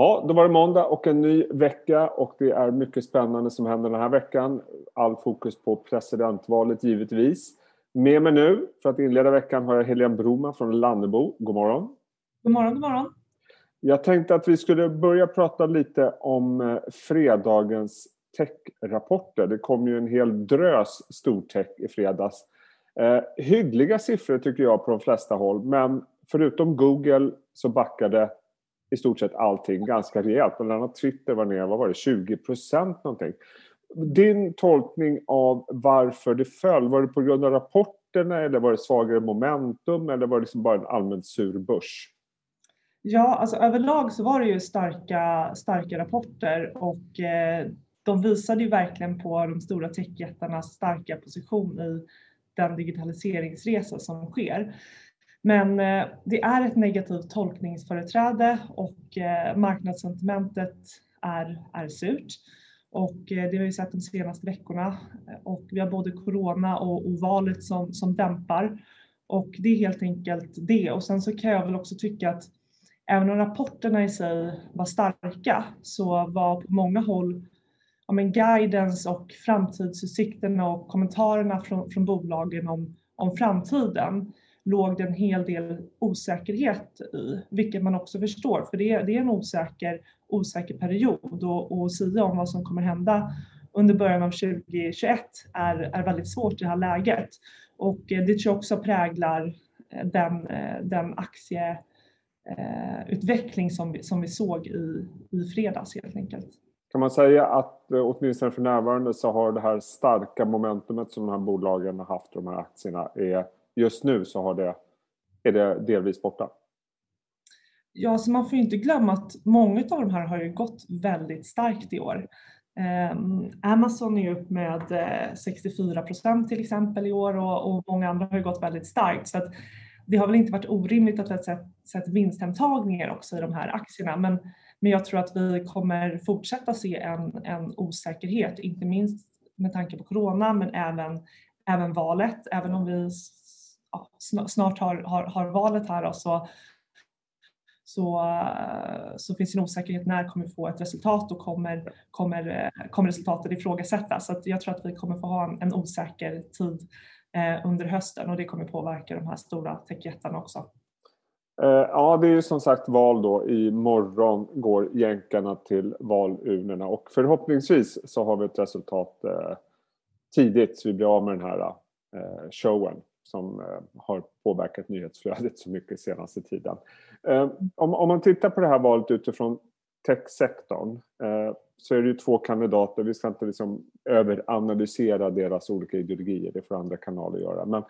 Ja, då var det måndag och en ny vecka och det är mycket spännande som händer den här veckan. All fokus på presidentvalet givetvis. Med mig nu för att inleda veckan har jag Helene Broman från Lannebo. God morgon. God morgon, god morgon. Jag tänkte att vi skulle börja prata lite om eh, fredagens tech-rapporter. Det kom ju en hel drös stortech i fredags. Eh, hyggliga siffror tycker jag på de flesta håll men förutom Google så backade i stort sett allting ganska rejält. Bland annat Twitter var ner, vad var det, 20 procent någonting. Din tolkning av varför det föll, var det på grund av rapporterna eller var det svagare momentum eller var det liksom bara en allmänt sur börs? Ja, alltså överlag så var det ju starka, starka rapporter och eh, de visade ju verkligen på de stora techjättarnas starka position i den digitaliseringsresa som sker. Men eh, det är ett negativt tolkningsföreträde och eh, marknadssentimentet är, är surt. Och eh, det har vi sett de senaste veckorna. Och vi har både corona och, och valet som, som dämpar. Och det är helt enkelt det. Och sen så kan jag väl också tycka att även om rapporterna i sig var starka så var på många håll ja, men guidance och framtidsutsikterna och kommentarerna från, från bolagen om, om framtiden låg det en hel del osäkerhet i, vilket man också förstår, för det är, det är en osäker, osäker period och, och sia om vad som kommer hända under början av 2021 är, är väldigt svårt i det här läget. Och eh, det tror jag också präglar eh, den, eh, den aktieutveckling som vi, som vi såg i, i fredags helt enkelt. Kan man säga att åtminstone för närvarande så har det här starka momentumet som de här bolagen har haft, de här aktierna, är just nu så har det, är det delvis borta. Ja, så man får ju inte glömma att många av de här har ju gått väldigt starkt i år. Ehm, Amazon är upp med eh, 64 procent till exempel i år och, och, många andra har ju gått väldigt starkt. Så att det har väl inte varit orimligt att vi har sett, sett vinsthemtagningar också i de här aktierna. Men, men jag tror att vi kommer fortsätta se en, en osäkerhet, inte minst med tanke på corona men även, även valet. Även om vi snart har, har, har valet här då, så, så, så finns det en osäkerhet när kommer vi få ett resultat och kommer, kommer, kommer resultatet ifrågasättas. Så jag tror att vi kommer få ha en, en osäker tid eh, under hösten och det kommer påverka de här stora techjättarna också. Eh, ja, det är ju som sagt val då. Imorgon går jänkarna till valurnorna och förhoppningsvis så har vi ett resultat eh, tidigt så vi blir av med den här eh, showen som eh, har påverkat nyhetsflödet så mycket senaste tiden. Eh, om, om man tittar på det här valet utifrån techsektorn eh, så är det ju två kandidater. Vi ska inte liksom överanalysera deras olika ideologier, det får andra kanaler göra. Men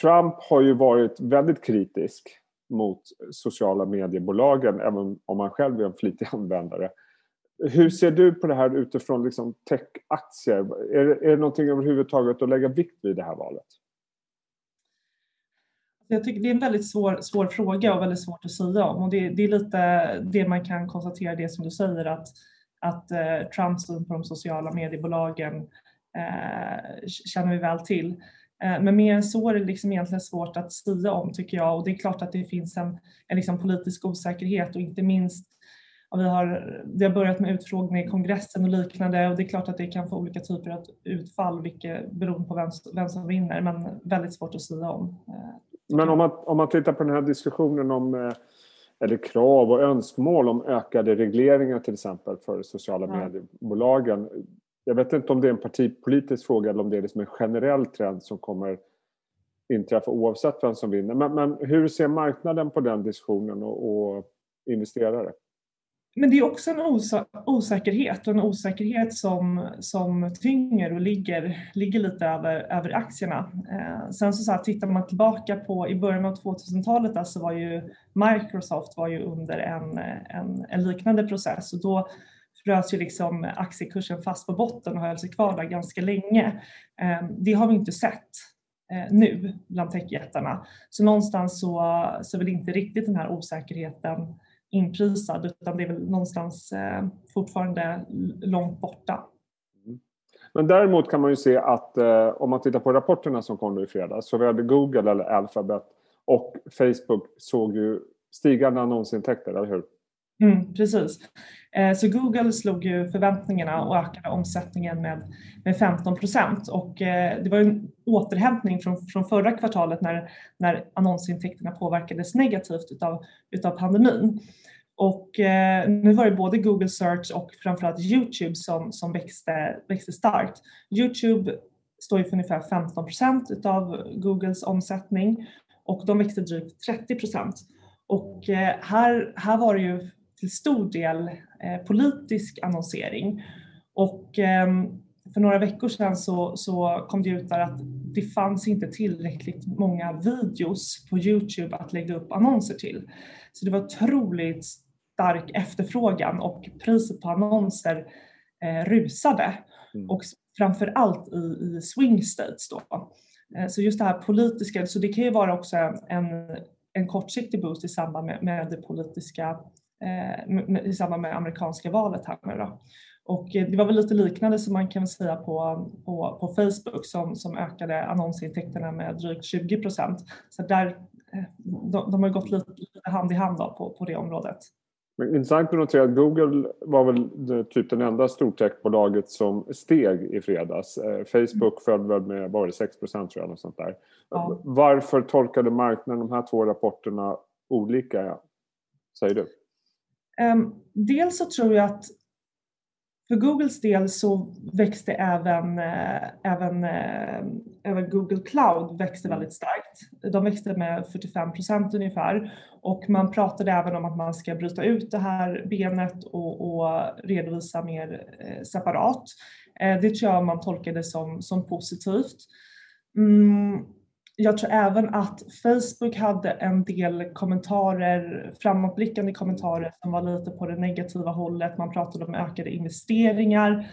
Trump har ju varit väldigt kritisk mot sociala mediebolagen, även om han själv är en flitig användare. Hur ser du på det här utifrån liksom techaktier? Är, är det någonting överhuvudtaget att lägga vikt vid det här valet? Jag tycker det är en väldigt svår, svår fråga och väldigt svårt att säga om och det, det är lite det man kan konstatera, det som du säger att, att eh, Trumps syn på de sociala mediebolagen eh, känner vi väl till. Eh, men mer än så är det liksom egentligen svårt att säga om tycker jag och det är klart att det finns en, en liksom politisk osäkerhet och inte minst och vi har, det har börjat med utfrågningar i kongressen och liknande och det är klart att det kan få olika typer av utfall vilket, beroende på vem, vem som vinner men väldigt svårt att säga om. Eh. Men om man, om man tittar på den här diskussionen om eh, eller krav och önskemål om ökade regleringar till exempel för sociala ja. mediebolagen. Jag vet inte om det är en partipolitisk fråga eller om det är liksom en generell trend som kommer inträffa oavsett vem som vinner. Men, men hur ser marknaden på den diskussionen och, och investerare? Men det är också en osä osäkerhet och en osäkerhet som, som tynger och ligger, ligger lite över, över aktierna. Eh, sen så, så här, tittar man tillbaka på i början av 2000-talet alltså var ju Microsoft var ju under en, en, en liknande process och då frös ju liksom aktiekursen fast på botten och höll sig kvar där ganska länge. Eh, det har vi inte sett eh, nu bland techjättarna. Så någonstans så, så är väl inte riktigt den här osäkerheten inprisad utan det är väl någonstans eh, fortfarande långt borta. Mm. Men däremot kan man ju se att eh, om man tittar på rapporterna som kom nu i fredags så vi hade Google eller Alphabet och Facebook såg ju stigande annonsintäkter, eller hur? Mm, precis. Eh, så Google slog ju förväntningarna och ökade omsättningen med, med 15 procent och eh, det var en återhämtning från, från förra kvartalet när, när annonsintäkterna påverkades negativt utav, utav pandemin. Och eh, nu var det både Google Search och framförallt Youtube som, som växte, växte starkt. Youtube står ju för ungefär 15 procent utav Googles omsättning och de växte drygt 30 procent. Och här, här var det ju till stor del eh, politisk annonsering. Och eh, för några veckor sedan så, så kom det ut där att det fanns inte tillräckligt många videos på Youtube att lägga upp annonser till. Så det var otroligt stark efterfrågan och priset på annonser eh, rusade. Mm. Och framför allt i, i swing states då. Eh, så just det här politiska, så det kan ju vara också en, en kortsiktig boost i samband med, med det politiska i samband med amerikanska valet här nu då. Och eh, det var väl lite liknande som man kan säga på, på, på Facebook som, som ökade annonsintäkterna med drygt 20 procent. Så där, eh, de, de har gått lite, lite, hand i hand på, på det området. Men intressant att notera att Google var väl typ den enda stortechbolaget som steg i fredags. Eh, Facebook föll väl med, det 6 procent tror jag, något sånt där. Ja. Varför tolkade marknaden de här två rapporterna olika, säger du? Ehm, dels så tror jag att för Googles del så växte även, eh, även, eh, även Google Cloud växte väldigt starkt. De växte med 45 procent ungefär och man pratade även om att man ska bryta ut det här benet och, och redovisa mer eh, separat. det tror jag man tolkade som, som positivt. Mm, jag tror även att Facebook hade en del kommentarer, framåtblickande kommentarer som var lite på det negativa hållet. Man pratade om ökade investeringar.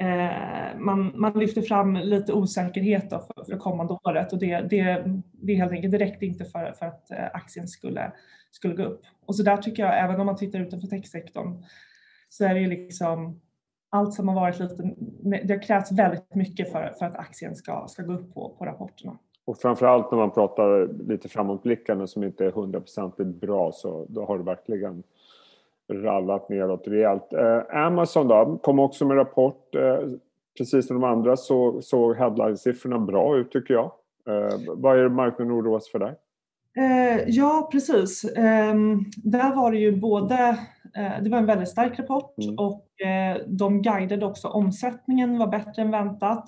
Eh, man, man lyfte fram lite osäkerhet för, för kommande året och det, det, det helt enkelt direkt räckte inte för, för att eh, aktien skulle, skulle gå upp. Och så där tycker jag, även om man tittar utanför techsektorn, så är det ju liksom allt som har varit lite, det har krävts väldigt mycket för, för att aktien ska, ska gå upp på, på rapporterna. Och framförallt när man pratar lite framåtblickande som inte är hundraprocentigt bra så då har det verkligen rallat neråt rejält. Eh, Amazon då, kom också med rapport. Eh, precis som de andra så såg headline-siffrorna bra ut tycker jag. Eh, vad är det marknaden oroas för där? Eh, ja, precis. Eh, där var det ju både, eh, det var en väldigt stark rapport mm. och de guidade också omsättningen var bättre än väntat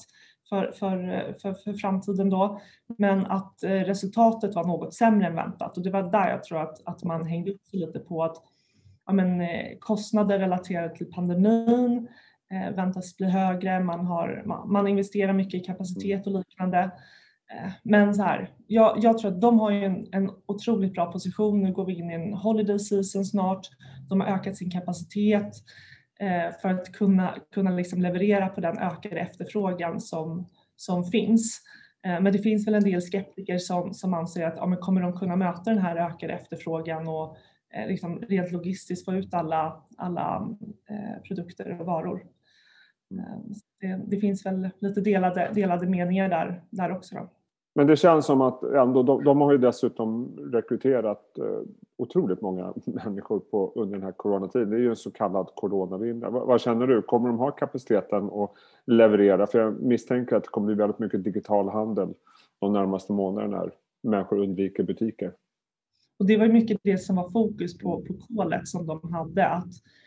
för, för, för, för framtiden då. Men att eh, resultatet var något sämre än väntat och det var där jag tror att, att man hängde upp sig lite på att ja, men, eh, kostnader relaterade till pandemin eh, väntas bli högre, man, har, man, man, investerar mycket i kapacitet och liknande. Eh, men så här, jag, jag, tror att de har ju en, en otroligt bra position. Nu går vi in i en holiday season snart. De har ökat sin kapacitet. Eh, för att kunna, kunna liksom leverera på den ökade efterfrågan som, som finns. Eh, men det finns väl en del skeptiker som, som anser att ja, men kommer de kunna möta den här ökade efterfrågan och eh, liksom rent logistiskt få ut alla, alla eh, produkter och varor. Eh, det, det, finns väl lite delade, delade meningar där, där också. Då. Men det känns som att ändå, de, de har ju dessutom rekryterat eh, otroligt många människor på, under den här coronatiden. Det är ju en så kallad coronavinnare. Vad, vad, känner du? Kommer de ha kapaciteten att leverera? För jag misstänker att det kommer bli väldigt mycket digital handel de närmaste månaderna när människor undviker butiker. Och det var mycket det som var fokus på, på kolet som de hade. Att Eh,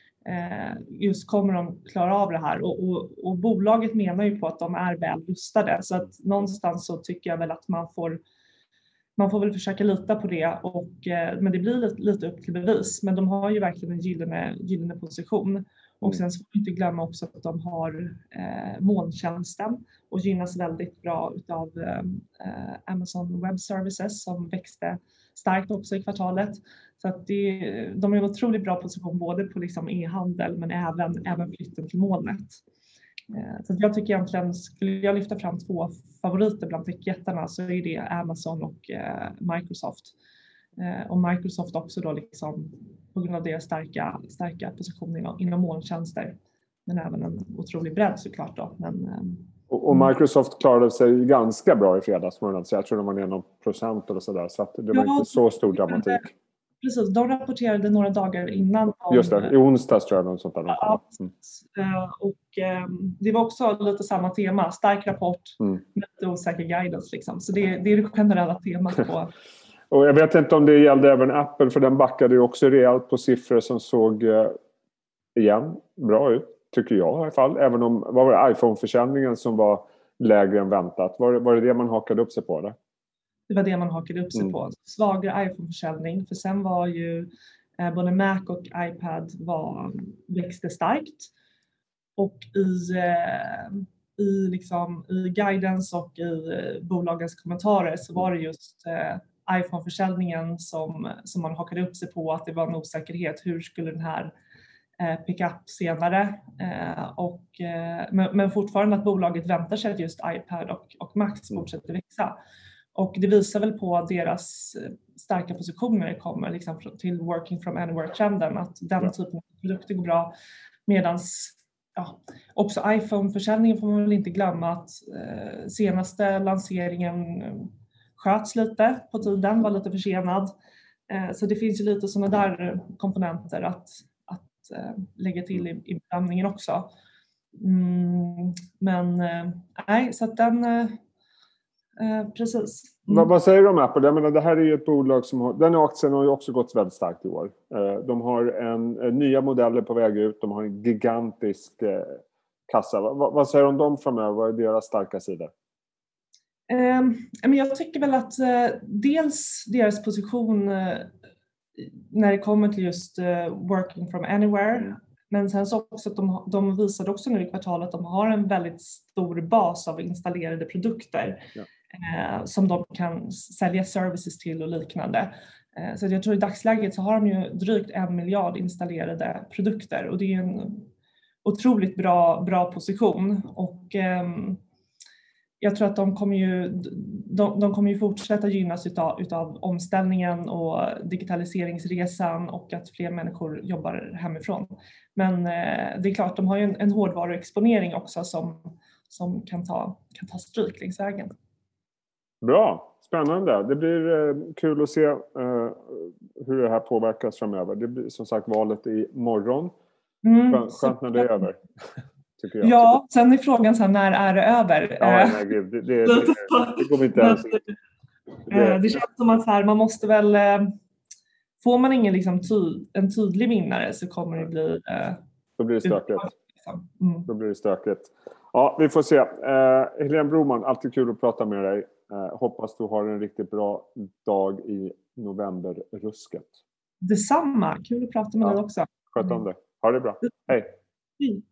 just kommer de klara av det här. Och, och, och, bolaget menar ju på att de är väl rustade. Så att någonstans så tycker jag väl att man får man får väl försöka lita på det. Och eh, men det blir lite, lite upp till bevis. Men de har ju verkligen en gyllene, gyllene position. Och mm. sen ska vi inte glömma också att de har eh, molntjänsten. Och gynnas väldigt bra utav eh, Amazon Web Services som växte starkt också i kvartalet. Så att det, de är en otroligt bra position både på liksom e-handel men även, även flytten till molnet. Eh, så jag tycker egentligen, skulle jag lyfta fram två favoriter bland techjättarna så är det Amazon och eh, Microsoft. Eh, och Microsoft också då liksom på grund av deras starka, starka position inom, inom molntjänster. Men även en otrolig bredd såklart då. Men, och, och Microsoft klarade sig ganska bra i fredags. Jag tror de var ner någon procent eller sådär så det var ja, inte så stor dramatik. precis. De rapporterade några dagar innan. Om, Just det, i onsdags tror jag. Något sånt där. Ja, mm. och eh, det var också lite samma tema. Stark rapport, mm. lite osäker guidance. Liksom. Så det, det är det generella temat på Och jag vet inte om det gällde även Apple för den backade ju också rejält på siffror som såg eh, igen bra ut. Tycker jag i alla fall. Även om vad var det, iPhone-försäljningen som var lägre än väntat. Var, var det det man hakade upp sig på? Eller? Det var det man hakade upp sig mm. på. Svagare iPhone-försäljning för sen var ju eh, både Mac och iPad var, växte starkt. Och i, eh, i, liksom, i guidance och i eh, bolagens kommentarer så var det just eh, iPhone-försäljningen som, som man hakade upp sig på att det var en osäkerhet. Hur skulle den här pickup senare? Eh, och, eh, men, fortfarande att bolaget väntar sig att just iPad och, och Max mm. fortsätter växa. Och det visar väl på deras eh, starka positioner när det kommer liksom, till working from anywhere-trenden, att den typen av produkter går bra. Medan ja, också iPhone-försäljningen får man väl inte glömma att eh, senaste lanseringen sköts lite på tiden, var lite försenad. Eh, så det finns ju lite sådana där komponenter att, eh, lägga till i, i bedömningen också. Mm, men eh, nej, så att den... Precis. Mm. Vad, vad, säger du om Apple? Jag menar, det här är ju ett bolag som har... Den aktien har ju också gått väldigt starkt i år. De har en, nya modeller på väg ut. De har en gigantisk kassa. Vad, vad säger du om dem framöver? Vad är deras starka sidor? Eh, jag tycker väl att eh, dels deras position eh, när det kommer till just working from anywhere mm. men sen så också att de, de visade också nu i kvartalet att de har en väldigt stor bas av installerade produkter ja. som de kan sälja services till och liknande. Så jag tror i dagsläget så har de ju drygt en miljard installerade produkter och det är en otroligt bra, bra position. Och, um, jag tror att de kommer ju, de, de kommer ju fortsätta gynnas utav, utav omställningen och digitaliseringsresan och att fler människor jobbar hemifrån. Men eh, det är klart, de har ju en, en hårdvaruexponering också som, som kan, ta, kan ta stryk längs vägen. Bra, spännande. Det blir eh, kul att se eh, hur det här påverkas framöver. Det blir som sagt valet i morgon. Mm, Skönt när det är över. Tycker jag. Ja, sen är frågan så här, när är det över? Ja, eh, nej, gud, det, det, det, det kommer inte ens det, det känns som att så här, man måste väl... Eh, får man ingen liksom ty, en tydlig vinnare så kommer det bli... Eh, Då blir det stökigt. Liksom. Mm. Då blir det stökigt. Ja, vi får se. Eh, Helene Broman, alltid kul att prata med dig. Eh, hoppas du har en riktigt bra dag i novemberrusket. Detsamma. Kul att prata med ja. dig också. Sköt om mm. det. Ha det bra. Hej. Hej.